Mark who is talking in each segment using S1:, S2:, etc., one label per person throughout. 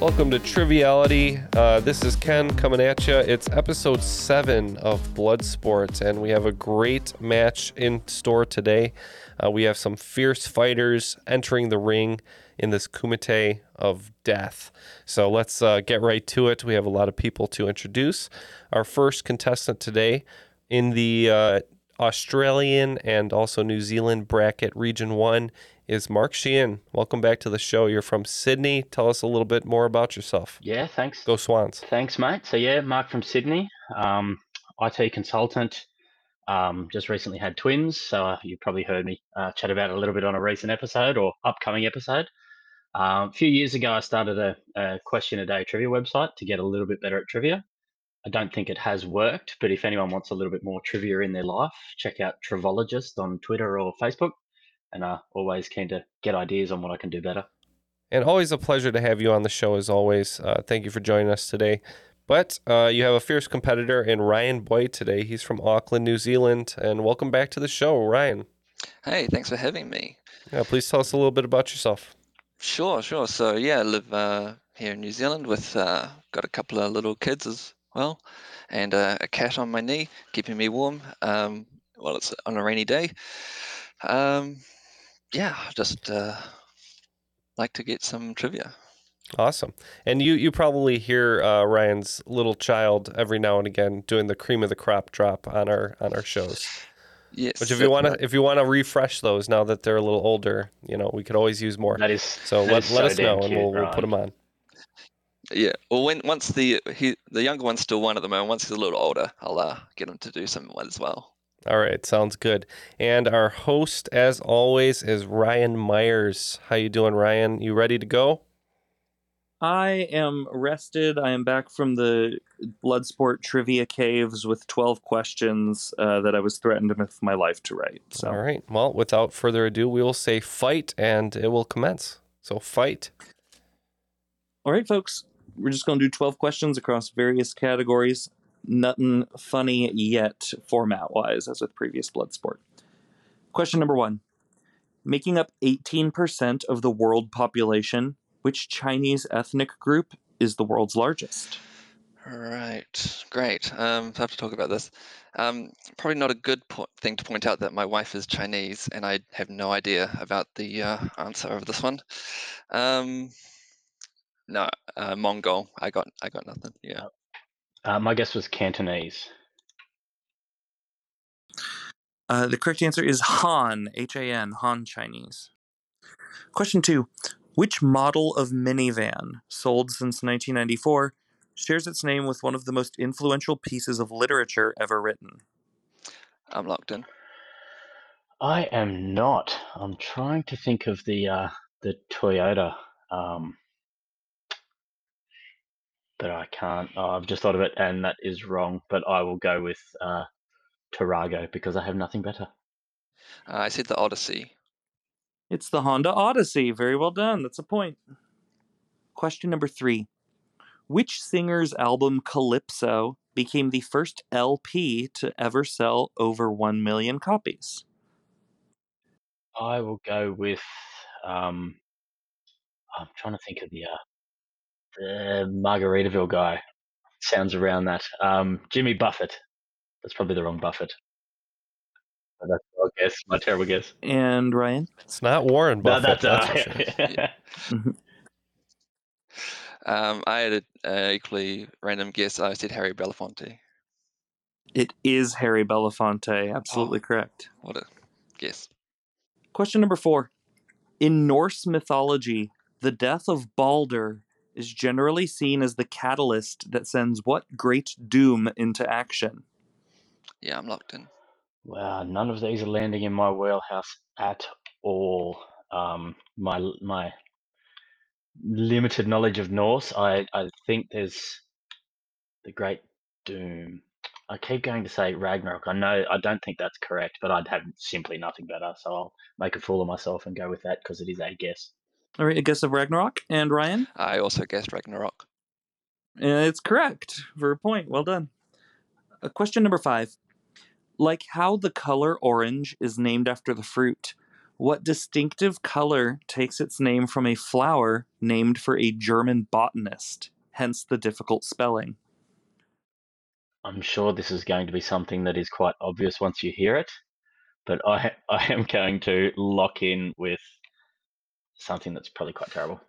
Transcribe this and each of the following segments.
S1: Welcome to Triviality. Uh, this is Ken coming at you. It's episode seven of Blood Sports, and we have a great match in store today. Uh, we have some fierce fighters entering the ring in this kumite of death. So let's uh, get right to it. We have a lot of people to introduce. Our first contestant today in the uh, Australian and also New Zealand bracket, Region 1, is Mark Sheehan. Welcome back to the show. You're from Sydney. Tell us a little bit more about yourself.
S2: Yeah, thanks.
S1: Go Swans.
S2: Thanks, mate. So, yeah, Mark from Sydney, um, IT consultant. Um, just recently had twins, so uh, you probably heard me uh, chat about it a little bit on a recent episode or upcoming episode. Um, a few years ago, I started a, a question a day trivia website to get a little bit better at trivia. I don't think it has worked, but if anyone wants a little bit more trivia in their life, check out Trivologist on Twitter or Facebook and uh, always keen to get ideas on what I can do better.
S1: And always a pleasure to have you on the show as always. Uh, thank you for joining us today. But uh, you have a fierce competitor in Ryan Boyd today. He's from Auckland, New Zealand. And welcome back to the show, Ryan.
S3: Hey, thanks for having me.
S1: Yeah, please tell us a little bit about yourself.
S3: Sure, sure. So yeah, I live uh, here in New Zealand with uh, got a couple of little kids as well, and uh, a cat on my knee, keeping me warm. Um, well, it's on a rainy day. Um, yeah, just uh, like to get some trivia.
S1: Awesome. And you you probably hear uh, Ryan's little child every now and again doing the cream of the crop drop on our on our shows.
S3: Yes.
S1: Which if you want to if you want to refresh those now that they're a little older, you know, we could always use more.
S2: That is
S1: so
S2: that
S1: let,
S2: is
S1: let
S2: so
S1: us
S2: damn
S1: know and we'll, we'll put them on.
S3: Yeah. Well, when once the he the younger one's still one at the moment. Once he's a little older, I'll uh, get him to do some as well.
S1: All right, sounds good. And our host, as always, is Ryan Myers. How you doing, Ryan? You ready to go?
S4: I am rested. I am back from the Bloodsport trivia caves with 12 questions uh, that I was threatened with my life to write. So,
S1: All right. Well, without further ado, we will say fight, and it will commence. So fight.
S4: all right, folks, we're just going to do 12 questions across various categories. Nothing funny yet, format wise, as with previous Bloodsport. Question number one Making up 18% of the world population, which Chinese ethnic group is the world's largest?
S3: Right, great. Um, I have to talk about this. Um, probably not a good po- thing to point out that my wife is Chinese and I have no idea about the uh, answer of this one. Um, no, uh, Mongol. I got, I got nothing. Yeah.
S2: Uh, my guess was Cantonese.
S4: Uh, the correct answer is Han, H A N, Han Chinese. Question two Which model of minivan, sold since 1994, shares its name with one of the most influential pieces of literature ever written?
S3: I'm locked in.
S2: I am not. I'm trying to think of the uh, the Toyota, um, but I can't. Oh, I've just thought of it, and that is wrong. But I will go with uh, Tarago because I have nothing better.
S3: Uh, I said the Odyssey.
S4: It's the Honda Odyssey. Very well done. That's a point. Question number three Which singer's album Calypso became the first LP to ever sell over 1 million copies?
S2: I will go with. Um, I'm trying to think of the uh, the Margaritaville guy. Sounds around that. Um, Jimmy Buffett. That's probably the wrong Buffett. But that's my guess. My terrible guess.
S4: And Ryan?
S1: It's not Warren
S2: No,
S1: Buffett.
S2: that's, uh,
S1: that's for sure.
S3: Um, I had an equally random guess. I said Harry Belafonte.
S4: It is Harry Belafonte. Absolutely correct.
S3: What a guess.
S4: Question number four. In Norse mythology, the death of Balder is generally seen as the catalyst that sends what great doom into action?
S3: Yeah, I'm locked in.
S2: Wow, none of these are landing in my wheelhouse at all. Um, my my limited knowledge of Norse, I, I think there's the Great Doom. I keep going to say Ragnarok. I know I don't think that's correct, but I'd have simply nothing better, so I'll make a fool of myself and go with that because it is a guess.
S4: All right, a guess of Ragnarok. And Ryan?
S3: I also guessed Ragnarok.
S4: And it's correct for a point. Well done. Uh, question number five. Like how the color orange is named after the fruit, what distinctive color takes its name from a flower named for a German botanist, hence the difficult spelling?
S2: I'm sure this is going to be something that is quite obvious once you hear it, but I I am going to lock in with something that's probably quite terrible.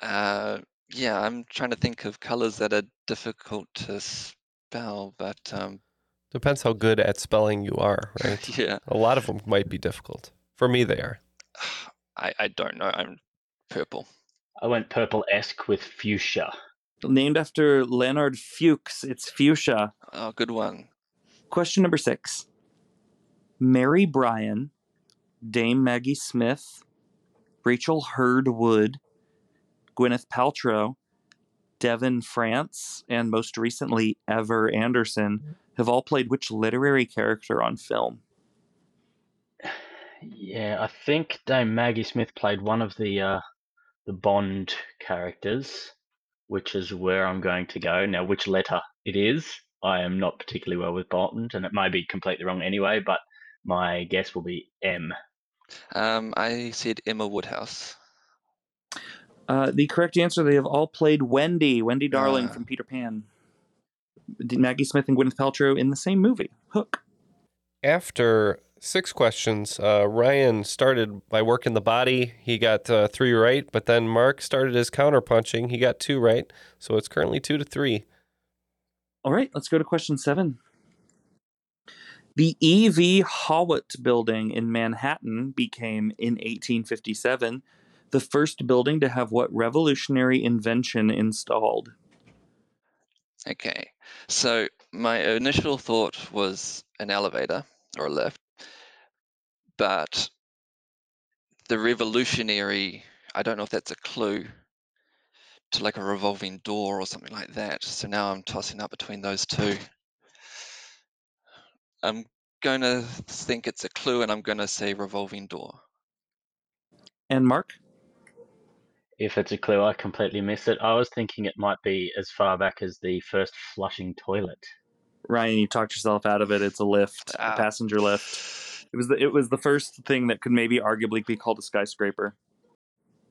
S3: Uh, yeah, I'm trying to think of colors that are difficult to spell, but um,
S1: Depends how good at spelling you are, right?
S3: yeah,
S1: A lot of them might be difficult. For me, they are.
S3: I, I don't know. I'm purple.
S2: I went purple esque with fuchsia.
S4: Named after Leonard Fuchs, it's fuchsia.
S3: Oh, good one.
S4: Question number six Mary Bryan, Dame Maggie Smith, Rachel Hurd Wood, Gwyneth Paltrow, Devin France, and most recently Ever Anderson have all played which literary character on film?
S2: Yeah, I think Dame Maggie Smith played one of the uh, the Bond characters, which is where I'm going to go. Now, which letter it is, I am not particularly well with Bond, and it may be completely wrong anyway, but my guess will be M.
S3: Um, I said Emma Woodhouse.
S4: Uh, the correct answer, they have all played Wendy, Wendy Darling
S3: Ah.
S4: from Peter Pan. Maggie Smith and Gwyneth Paltrow in the same movie, Hook.
S1: After six questions, uh, Ryan started by working the body. He got uh, three right, but then Mark started his counter punching. He got two right. So it's currently two to three.
S4: All right, let's go to question seven. The E.V. Haughwout building in Manhattan became, in 1857, the first building to have what revolutionary invention installed?
S3: Okay, so my initial thought was an elevator or a lift, but the revolutionary, I don't know if that's a clue to like a revolving door or something like that. So now I'm tossing up between those two. I'm going to think it's a clue and I'm going to say revolving door.
S4: And Mark?
S2: If it's a clue, I completely missed it. I was thinking it might be as far back as the first flushing toilet.
S4: Ryan, you talked yourself out of it. It's a lift, a passenger lift. It was the it was the first thing that could maybe arguably be called a skyscraper.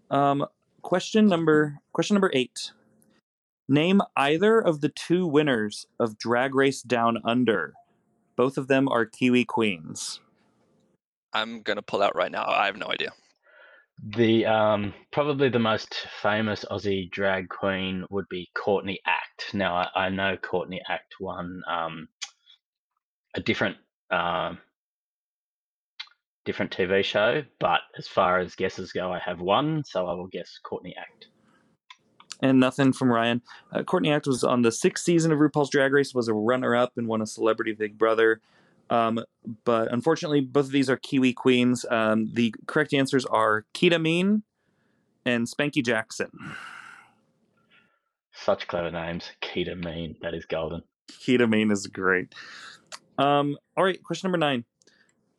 S4: Um, question number question number eight. Name either of the two winners of Drag Race Down Under. Both of them are Kiwi Queens.
S3: I'm going to pull out right now. I have no idea.
S2: The um, probably the most famous Aussie drag queen would be Courtney Act. Now I, I know Courtney Act won um, a different um, different TV show, but as far as guesses go, I have one, so I will guess Courtney Act.
S4: And nothing from Ryan. Uh, Courtney Act was on the sixth season of RuPaul's Drag Race, was a runner up and won a Celebrity Big Brother. Um, but unfortunately, both of these are Kiwi Queens. Um, the correct answers are Kita Mean and Spankie Jackson.
S2: Such clever names. Ketamine, that is golden.
S4: Ketamine is great. Um, all right, question number nine.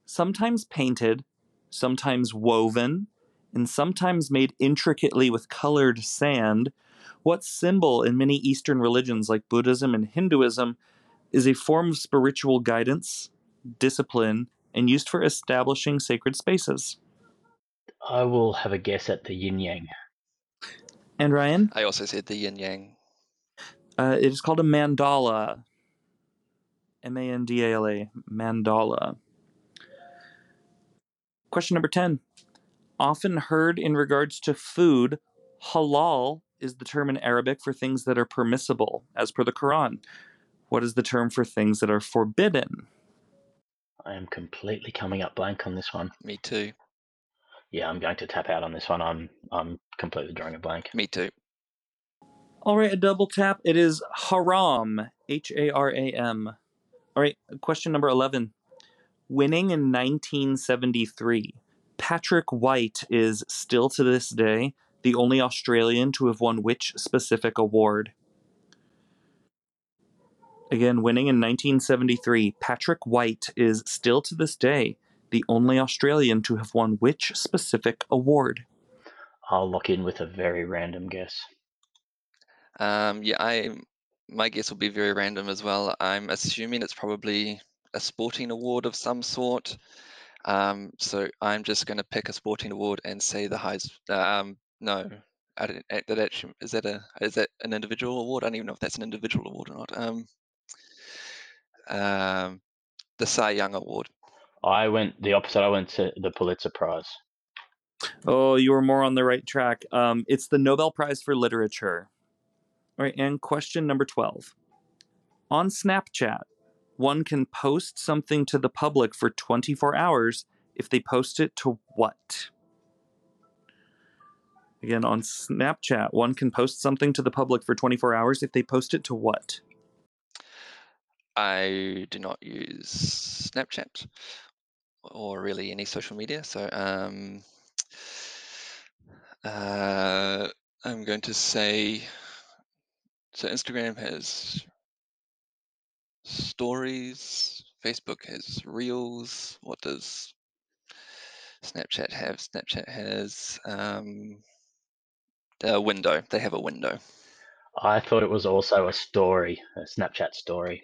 S4: Sometimes painted, sometimes woven, and sometimes made intricately with colored sand, what symbol in many Eastern religions like Buddhism and Hinduism is a form of spiritual guidance, discipline, and used for establishing sacred spaces?
S2: I will have a guess at the yin yang.
S4: And Ryan?
S3: I also said the yin yang.
S4: Uh, it is called a mandala. M A N D A L A. Mandala. Question number 10. Often heard in regards to food, halal is the term in Arabic for things that are permissible, as per the Quran. What is the term for things that are forbidden?
S2: I am completely coming up blank on this one.
S3: Me too.
S2: Yeah, I'm going to tap out on this one. I'm I'm completely drawing a blank.
S3: Me too.
S4: All right, a double tap. It is haram. H A R A M. All right, question number 11. Winning in 1973, Patrick White is still to this day the only Australian to have won which specific award? Again, winning in 1973, Patrick White is still to this day the only Australian to have won which specific award?
S2: I'll lock in with a very random guess.
S3: Um, yeah, I my guess will be very random as well. I'm assuming it's probably a sporting award of some sort. Um, so I'm just going to pick a sporting award and say the highest. Um, no, I didn't. eh, That actually is that a is that an individual award? I don't even know if that's an individual award or not. Um, um, the Cy Young Award.
S2: I went the opposite. I went to the Pulitzer Prize.
S4: Oh, you were more on the right track. Um, it's the Nobel Prize for Literature. All right, and question number 12. On Snapchat, one can post something to the public for 24 hours if they post it to what? Again, on Snapchat, one can post something to the public for 24 hours if they post it to what?
S3: I do not use Snapchat or really any social media, so um, uh, I'm going to say so. Instagram has stories. Facebook has reels. What does Snapchat have? Snapchat has um, a window. They have a window.
S2: I thought it was also a story, a Snapchat story.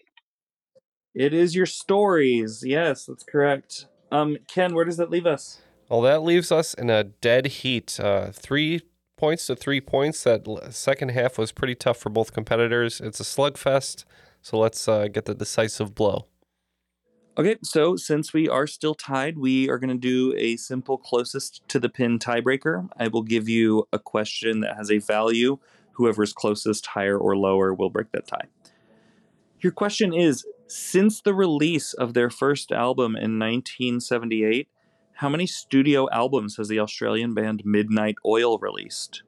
S4: It is your stories. Yes, that's correct. Um, Ken, where does that leave us?
S1: Well, that leaves us in a dead heat. Uh, three points to three points. That second half was pretty tough for both competitors. It's a slugfest. So let's uh, get the decisive blow.
S4: Okay, so since we are still tied, we are going to do a simple closest to the pin tiebreaker. I will give you a question that has a value. Whoever's closest, higher or lower, will break that tie. Your question is Since the release of their first album in 1978, how many studio albums has the Australian band Midnight Oil released?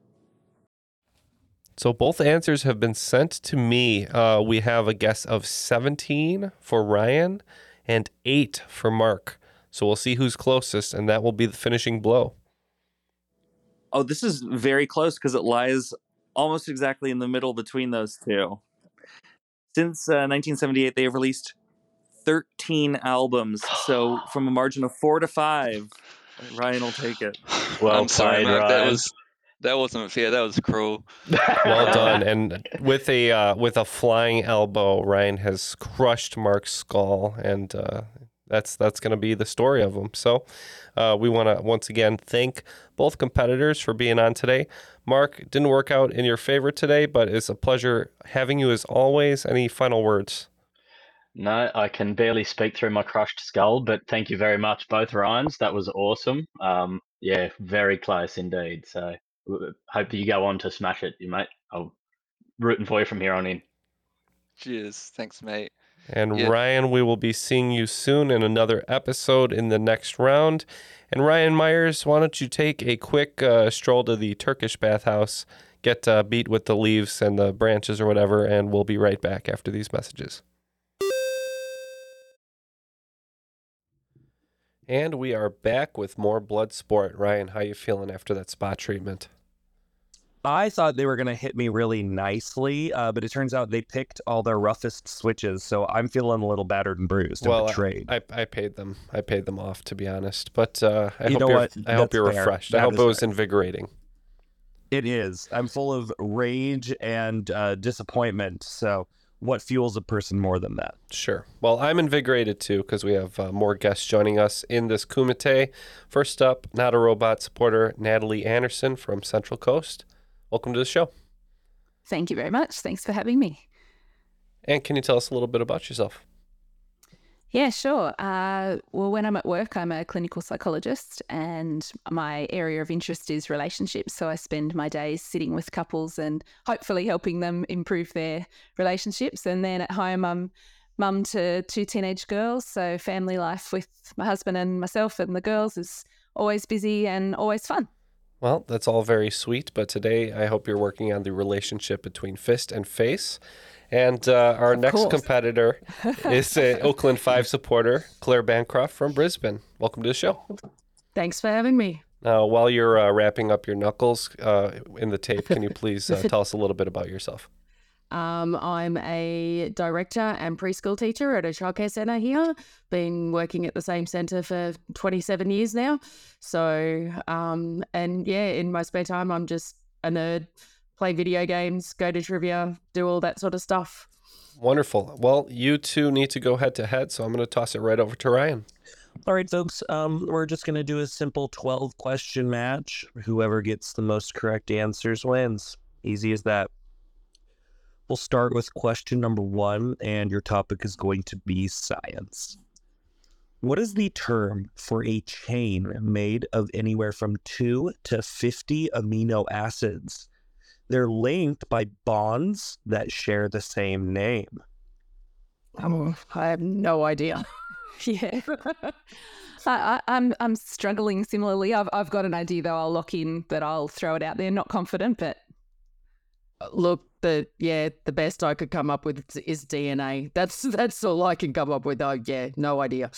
S1: So both answers have been sent to me. Uh, we have a guess of 17 for Ryan and 8 for Mark. So we'll see who's closest, and that will be the finishing blow.
S4: Oh, this is very close because it lies almost exactly in the middle between those two. Since uh, 1978, they have released 13 albums. So, from a margin of four to five, Ryan will take it.
S2: Well
S3: I'm sorry, Mark. That
S2: Ryan.
S3: was that wasn't fair. That was cruel.
S1: Well done. And with a uh, with a flying elbow, Ryan has crushed Mark's skull, and uh, that's that's going to be the story of him. So uh, we want to once again thank both competitors for being on today. Mark didn't work out in your favor today, but it's a pleasure having you as always. Any final words?
S2: No, I can barely speak through my crushed skull, but thank you very much, both Ryans. That was awesome. Um, yeah, very close indeed. So w- hope that you go on to smash it, you mate. I'm rooting for you from here on in.
S3: Cheers. Thanks, mate.
S1: And
S3: Yeah.
S1: Ryan, we will be seeing you soon in another episode in the next round. And Ryan Myers, why don't you take a quick uh, stroll to the Turkish bathhouse, get uh, beat with the leaves and the branches or whatever, and we'll be right back after these messages. And we are back with more blood sport. Ryan, how you feeling after that spot treatment?
S5: I thought they were going to hit me really nicely, uh, but it turns out they picked all their roughest switches, so I'm feeling a little battered and bruised and
S1: well,
S5: betrayed.
S1: I, I paid them. I paid them off, to be honest. But uh, I
S5: You
S1: hope
S5: know
S1: you're,
S5: what?
S1: I hope you're
S5: fair.
S1: refreshed. I hope it was
S5: fair.
S1: invigorating.
S5: it is. I'm full of rage and uh, disappointment. So what fuels a person more than that?
S1: Sure. Well, I'm invigorated too because we have uh, more guests joining us in this Kumite. First up, not a robot supporter, Natalie Anderson from Central Coast. Welcome to the show.
S6: Thank you very much. Thanks for having me.
S1: And can you tell us a little bit about yourself?
S6: Yeah, sure. Uh, well, when I'm at work, I'm a clinical psychologist, and my area of interest is relationships. So I spend my days sitting with couples and hopefully helping them improve their relationships. And then at home, I'm mum to two teenage girls. So family life with my husband and myself and the girls is always busy and always fun.
S1: Well, that's all very sweet, but today I hope you're working on the relationship between fist and face. And uh, our
S6: Of
S1: next
S6: course.
S1: competitor is a Oakland 5 supporter, Claire Bancroft from Brisbane. Welcome to the show.
S7: Thanks for having me.
S1: Now, while you're uh, wrapping up your knuckles uh, in the tape, can you please uh, tell us a little bit about yourself?
S7: Um, I'm a director and preschool teacher at a childcare centre here. Been working at the same centre for 27 years now. So, um, and yeah, in my spare time, I'm just a nerd, play video games, go to trivia, do all that sort of stuff.
S1: Wonderful. Well, you two need to go head to head, so I'm going to toss it right over to Ryan.
S5: All right, folks. Um, we're just gonna do a simple twelve question match. Whoever gets the most correct answers wins. Easy as that. We'll start with question number one, and your topic is going to be science. What is the term for a chain made of anywhere from two to 50 amino acids? They're linked by bonds that share the same name.
S7: Oh, I have no idea.
S6: yeah. I, I, I'm I'm struggling similarly. I've I've got an idea though. I'll lock in, but I'll throw it out there. Not confident, but
S7: Look, the yeah, the best I could come up with is- is DNA. That's that's all I can come up with. Oh yeah, no idea.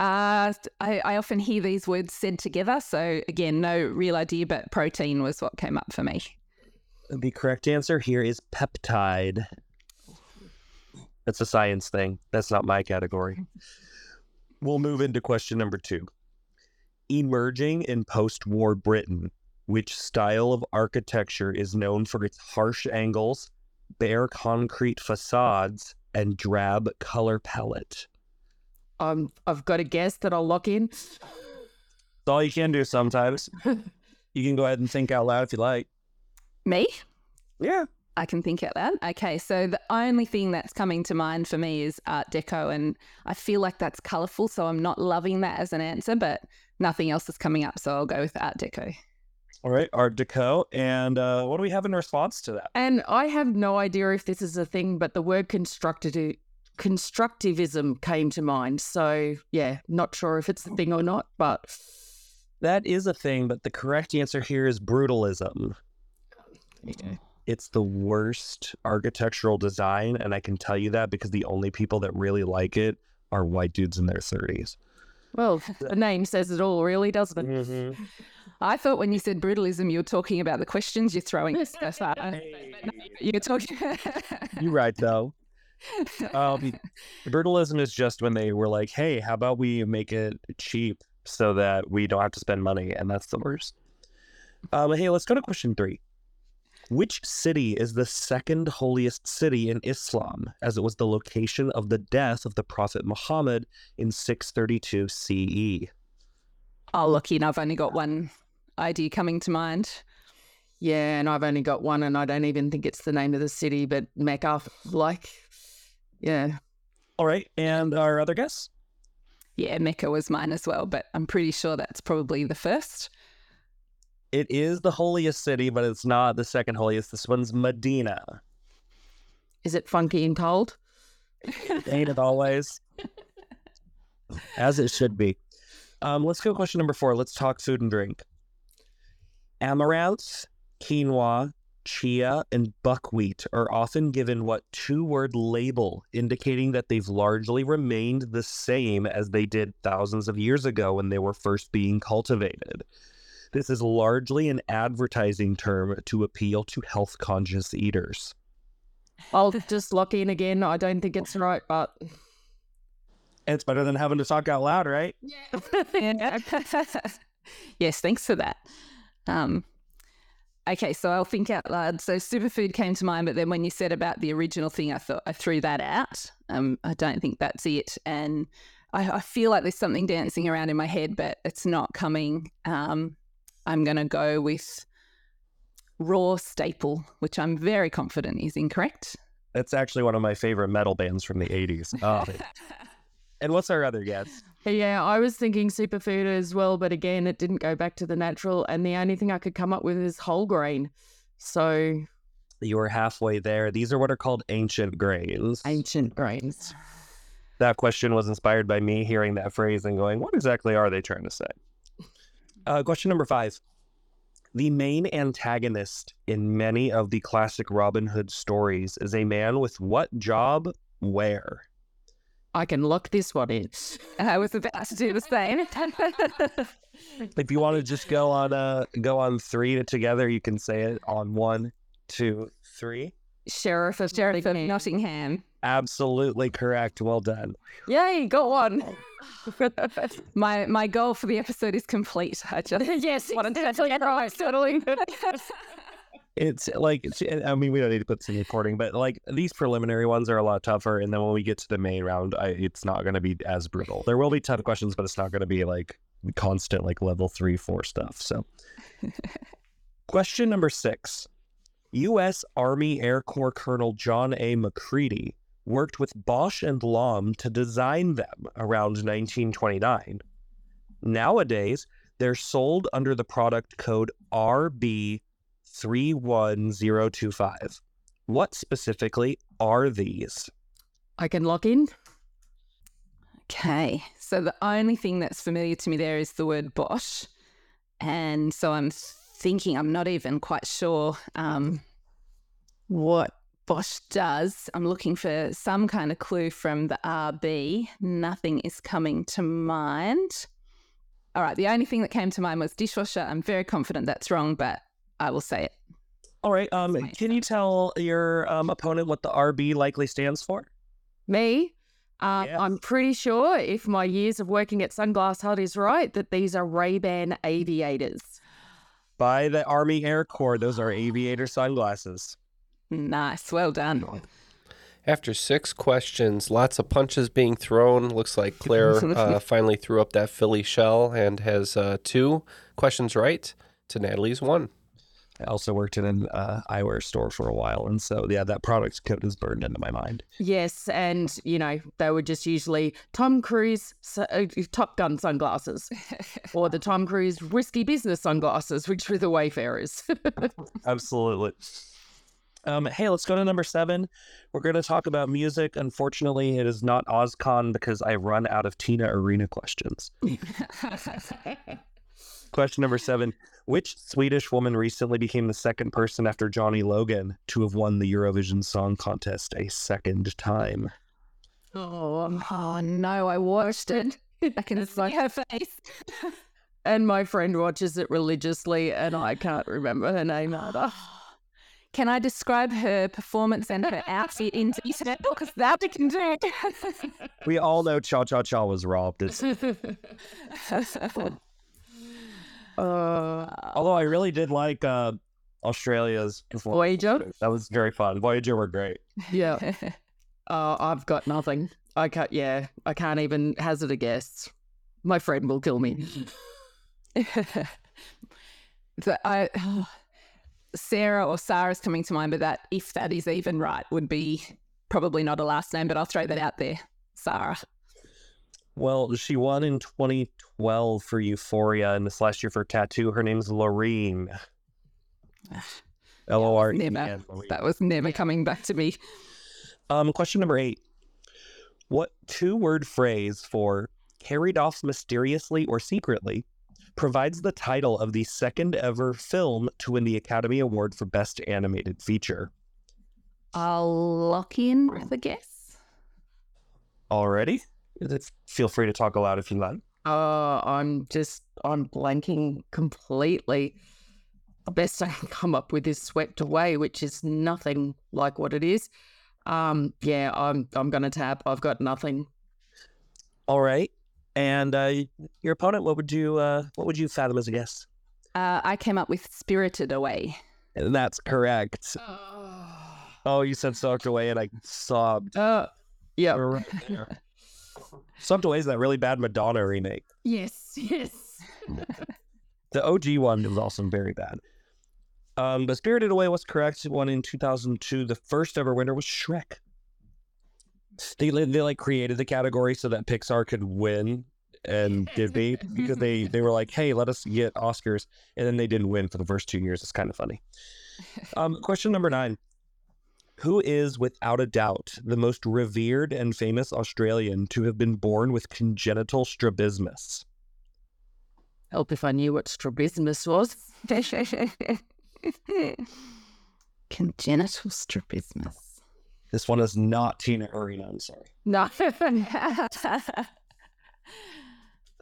S6: uh, I I often hear these words said together. So again, no real idea, but protein was what came up for me.
S5: The correct answer here is peptide. That's a science thing. That's not my category. We'll move into question number two. Emerging in post war Britain, which style of architecture is known for its harsh angles, bare concrete facades, and drab color palette?
S7: Um, I've got a guess that I'll lock in.
S5: It's all you can do sometimes. you can go ahead and think out loud if you like.
S6: Me?
S5: Yeah.
S6: I can think out loud. Okay, so the only thing that's coming to mind for me is Art Deco, and I feel like that's colourful, so I'm not loving that as an answer, but nothing else is coming up, so I'll go with Art Deco.
S5: All right, Art Deco. And uh, what do we have in response to that?
S7: And I have no idea if this is a thing, but the word constructive constructivism came to mind. So yeah, not sure if it's a thing or not, but
S5: That is a thing, but the correct answer here is brutalism. Okay. It's the worst architectural design, and I can tell you that because the only people that really like it are white dudes in their 30s.
S7: Well, the name says it all, really, doesn't it?
S5: Mm-hmm.
S6: I thought when you said brutalism, you were talking about the questions you're throwing at. You're talking.
S5: You're right, though. Um, brutalism is just when they were like, hey, how about we make it cheap so that we don't have to spend money? And that's the worst. Um, hey, let's go to question three. Which city is the second holiest city in Islam, as it was the location of the death of the Prophet Muhammad in 632 CE?
S6: oh, look in. I've only got one idea coming to mind.
S7: Yeah, and I've only got one, and I don't even think it's the name of the city, but Mecca. Like, yeah.
S5: All right, and our other guess?
S6: Yeah, Mecca was mine as well, but I'm pretty sure that's probably the first.
S5: It is the holiest city, but it's not the second holiest. This one's Medina.
S7: Is it funky and cold?
S5: Ain't it always? As it should be. Um, let's go question number four. Let's talk food and drink. Amaranth, quinoa, chia, and buckwheat are often given what two word label, indicating that they've largely remained the same as they did thousands of years ago when they were first being cultivated. This is largely an advertising term to appeal to health conscious eaters.
S7: I'll just lock in again. I don't think it's right, but
S5: It's better than having to talk out loud, right? Yeah.
S6: yes, thanks for that. Um, Okay, so I'll think out loud. So superfood came to mind, but then when you said about the original thing, I thought I threw that out. Um, I don't think that's it, and I, I feel like there's something dancing around in my head, but it's not coming. Um, I'm going to go with raw staple, which I'm very confident is incorrect.
S5: That's actually one of my favorite metal bands from the 80s. Oh. and what's our other guess?
S7: Yeah, I was thinking superfood as well, but again, it didn't go back to the natural. And the only thing I could come up with is whole grain. So
S5: You were halfway there. These are what are called ancient grains.
S7: ancient grains.
S5: That question was inspired by me hearing that phrase and going, what exactly are they trying to say? Uh, question number five. The main antagonist in many of the classic Robin Hood stories is a man with what job where?
S7: I can lock this one in.
S6: I was about to do the same.
S5: If you want to just go on uh go on three together, you can say it on one, two, three.
S7: Sheriff of
S6: Sheriff of
S7: Nottingham.
S6: Nottingham.
S5: Absolutely correct. Well done.
S7: Yay, got one. Oh.
S6: My my goal for the episode is complete. I just
S7: yes,
S6: wanted to
S7: exactly right, totally.
S5: It's uh, like it's, uh, I mean we don't need to put some recording, but like these preliminary ones are a lot tougher, and then when we get to the main round, I, it's not going to be as brutal. There will be tough questions, but it's not going to be like constant like level three, four stuff. So, question number six: U.S. Army Air Corps Colonel John A. Macready worked with Bausch and Lomb to design them around 1929. Nowadays, they're sold under the product code RB 31025. What specifically are these?
S7: I can lock in.
S6: Okay. So the only thing that's familiar to me there is the word Bausch. And so I'm thinking, I'm not even quite sure um, what Bausch does. I'm looking for some kind of clue from the RB. Nothing is coming to mind. All right. The only thing that came to mind was dishwasher. I'm very confident that's wrong, but I will say it.
S5: All right. Um, can you tell your um, opponent what the RB likely stands for?
S7: Me, uh,
S5: Yes.
S7: I'm pretty sure if my years of working at Sunglass Hut is right, that these are Ray-Ban aviators.
S5: By the Army Air Corps, those are aviator sunglasses.
S6: Nice. Well done.
S1: After six questions, lots of punches being thrown. Looks like Claire uh, finally threw up that Philly shell and has uh, two questions right to Natalie's one.
S5: I also worked in an uh, eyewear store for a while, and so yeah, that product code is burned into my mind.
S7: Yes, and you know they were just usually Tom Cruise uh, Top Gun sunglasses, or the Tom Cruise risky business sunglasses, which were the Wayfarers.
S5: Absolutely. Um, hey, let's go to number seven. We're going to talk about music. Unfortunately, it is not OzCon because I run out of Tina Arena questions. Question number seven Which Swedish woman recently became the second person after Johnny Logan to have won the Eurovision Song Contest a second time?
S7: oh,
S6: Oh, no. I watched it. I can see her face.
S7: and my friend watches it religiously, and I can't remember her name either.
S6: Can I describe her performance and her outfit in detail? Because that we can do.
S5: We all know Cha Cha Cha was robbed. It's-
S7: uh,
S5: although I really did like uh, Australia's performance.
S7: Voyager?
S5: That was very fun. Voyager were great.
S7: Yeah. Uh, I've got nothing. I can't. Yeah, I can't even hazard a guess. My friend will kill me.
S6: the, I, Sarah or Sarah's coming to mind, but that, if that is even right, would be probably not a last name, but I'll throw that out there. Sarah.
S5: Well, she won in 2012 for Euphoria, and this last year for Tattoo. Her name's Loreen. L O R E
S6: Never. That was never coming back to me.
S5: Um, question number eight. What two word phrase for carried off mysteriously or secretly provides the title of the second ever film to win the Academy Award for Best Animated Feature?
S6: I'll lock in with a guess.
S5: Already? Feel free to talk aloud if you like.
S7: Uh, I'm just, I'm blanking completely. The best I can come up with is swept away, which is nothing like what it is. Um, yeah, I'm, I'm gonna tap. I've got nothing.
S5: All right. And uh, your opponent, what would you uh, what would you fathom as a guess?
S6: Uh, I came up with Spirited Away.
S5: And that's correct. Oh, you said Socked Away, and I sobbed.
S7: Uh, yeah.
S5: We're right there. Socked Away is that really bad Madonna remake.
S7: Yes, yes.
S5: The OG one was also very bad. Um, but Spirited Away was correct. Won in 2002. The first ever winner was Shrek. They, they they, like created the category so that Pixar could win and Disney because they they were like, hey, let us get Oscars, and then they didn't win for the first two years. It's kind of funny. Um, question number nine: Who is, without a doubt, the most revered and famous Australian to have been born with congenital strabismus?
S7: Help if I knew what strabismus was.
S6: Congenital strabismus.
S5: This one is not Tina Arena. I'm sorry.
S7: No.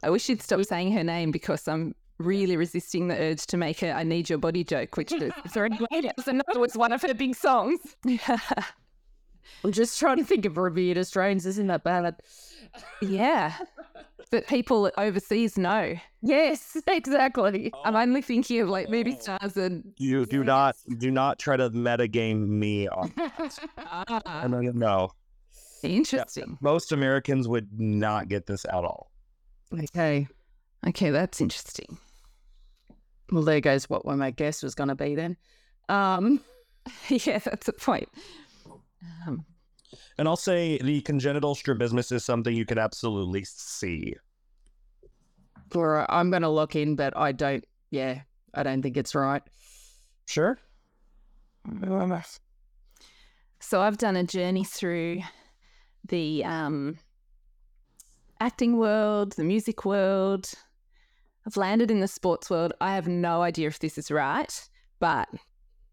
S6: I wish you'd stop saying her name because I'm really resisting the urge to make a I Need Your Body joke, which is it's already made it. So no, it was one of her big songs.
S7: I'm just trying to think of revered Australians. Isn't that bad?
S6: yeah. But people overseas know.
S7: Yes, exactly.
S6: I'm only thinking of like movie stars and
S5: You do not do not try to metagame me on.
S6: ah,
S5: I'm no.
S6: interesting.
S5: Most Americans would not get this at all.
S7: Okay.
S6: Okay, that's interesting.
S7: Well, there goes what my guess was going to be then. Um,
S6: yeah, that's a point. Um,
S5: And I'll say the congenital strabismus is something you can absolutely see.
S7: or I'm going to look in, but I don't. Yeah, I don't think it's right.
S5: Sure.
S6: So I've done a journey through the um, acting world, the music world. I've landed in the sports world. I have no idea if this is right, but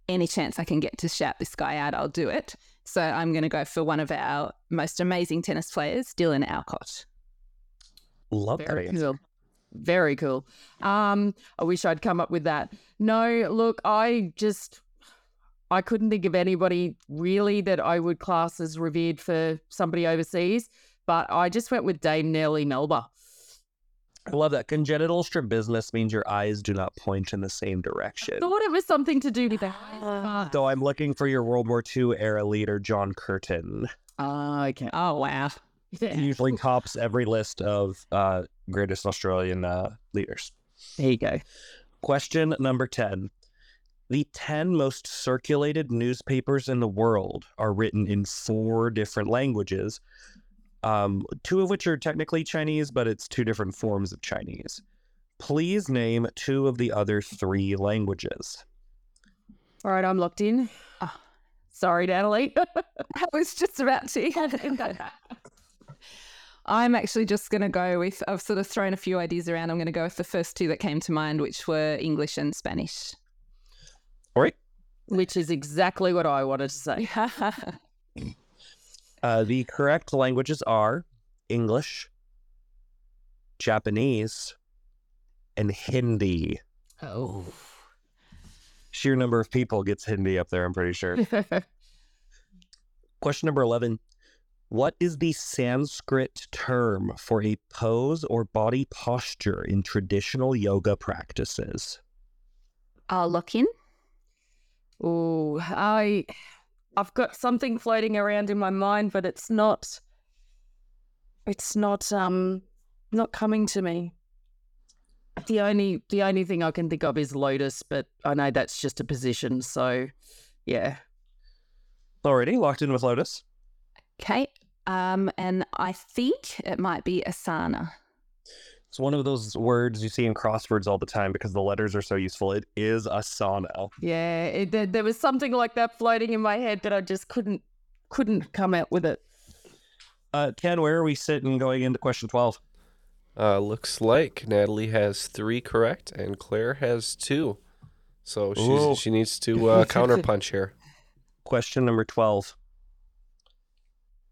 S6: any chance I can get to shout this guy out, I'll do it. So I'm going to go for one of our most amazing tennis players, Dylan Alcott.
S5: Love
S7: Very
S5: that.
S7: cool. Very cool. Um, I wish I'd come up with that. No, look, I just I couldn't think of anybody really that I would class as revered for somebody overseas, but I just went with Dame Nellie Melba.
S5: I love that. Congenital strabismus means your eyes do not point in the same direction.
S7: Thought it was something to do with that.
S5: So I'm looking for your World War II era leader, John Curtin.
S7: Ah, okay.
S6: Oh, wow.
S5: He usually tops every list of uh, greatest Australian uh, leaders.
S7: There you go.
S5: Question number 10. The 10 most circulated newspapers in the world are written in four different languages, um, two of which are technically Chinese, but it's two different forms of Chinese. Please name two of the other three languages.
S7: All right, I'm locked in.
S6: Ah.
S7: Sorry, Natalie.
S6: I was just about to. I'm actually just going to go with, I've sort of thrown a few ideas around. I'm going to go with the first two that came to mind, which were English and Spanish.
S5: All right.
S7: Which is exactly what I wanted to say.
S5: Uh, the correct languages are English, Japanese, and Hindi.
S7: Oh.
S5: Sheer number of people gets Hindi up there, I'm pretty sure. Question number 11. What is the Sanskrit term for a pose or body posture in traditional yoga practices?
S6: I'll lock in.
S7: Oh, I, I've got something floating around in my mind, but it's not. It's not um, not coming to me. The only the only thing I can think of is lotus, but I know that's just a position. So, yeah.
S5: Already locked in with Lotus.
S6: Okay. Um, and I think it might be Asana.
S5: It's one of those words you see in crosswords all the time because the letters are so useful. It is a asana.
S7: Yeah, it, there, there was something like that floating in my head, but I just couldn't couldn't come out with it.
S5: Uh, Ken, where are we sitting going into question 12?
S1: Uh, looks like Natalie has three correct and Claire has two. So
S5: Ooh.
S1: she's, she needs to uh, counterpunch here.
S5: Question number 12.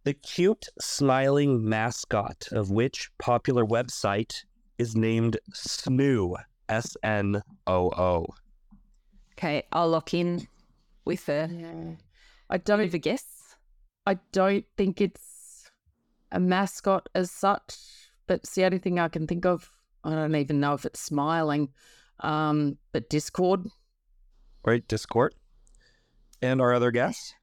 S5: The cute, smiling mascot of which popular website is named Snoo? S N O O.
S6: Okay, I'll lock in with a,
S7: Yeah. I don't
S6: even guess.
S7: I don't think it's a mascot as such, but it's the only thing I can think of. I don't even know if it's smiling. Um, but Discord.
S5: Right, Discord. And our other guests?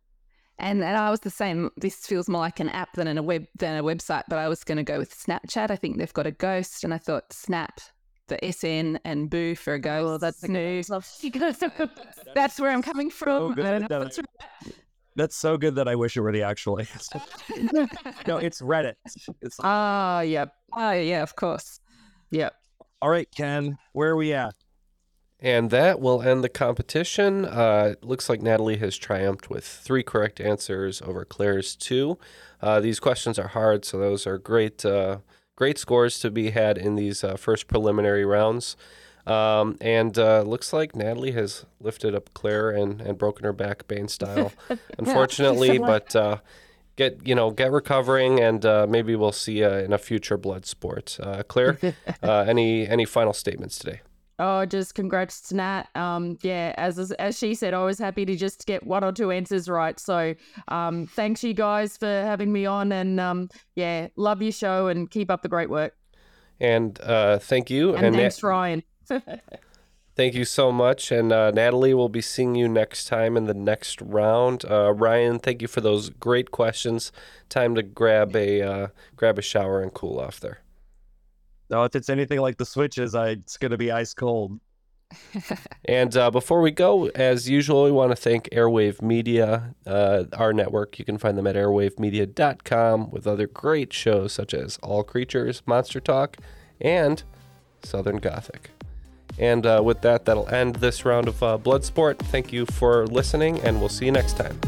S6: And, and I was the same. This feels more like an app than a web than a website, but I was going to go with Snapchat. I think they've got a ghost, and I thought Snap, the SN, and Boo for a ghost.
S7: Well, that's
S6: Snoo. That's where I'm coming from.
S5: good.
S6: I don't know that's right.
S5: That's so good that I wish it were the actual answer. no, it's Reddit. It's
S7: Ah, yep,
S6: Oh yeah, of course.
S7: yep.
S5: all right, Ken. Where are we at?
S1: And that will end the competition. Uh, looks like Natalie has triumphed with three correct answers over Claire's two. Uh, these questions are hard, so those are great, uh, great scores to be had in these uh, first preliminary rounds. Um, and uh, looks like Natalie has lifted up Claire and, and broken her back Bane style, unfortunately. but uh, get you know get recovering, and uh, maybe we'll see you in a future blood sport. Uh, Claire, uh, any any final statements today?
S7: Oh, just congrats to Nat. Um, yeah, as as she said, I was happy to just get one or two answers right. So, um, thanks you guys for having me on, and um, yeah, love your show and keep up the great work.
S1: And uh, thank you.
S7: And,
S1: Nat-
S7: thanks, Ryan.
S1: Thank you so much. And uh, Natalie, we'll be seeing you next time in the next round. Uh, Ryan, thank you for those great questions. Time to grab a uh, grab a shower and cool off there.
S5: No, if it's anything like the switches, I, it's going to be ice cold.
S1: And uh, before we go, as usual, we want to thank Airwave Media, uh, our network. You can find them at airwavemedia.com with other great shows such as All Creatures, Monster Talk, and Southern Gothic. And uh, with that, that'll end this round of uh, Bloodsport. Thank you for listening, and we'll see you next time.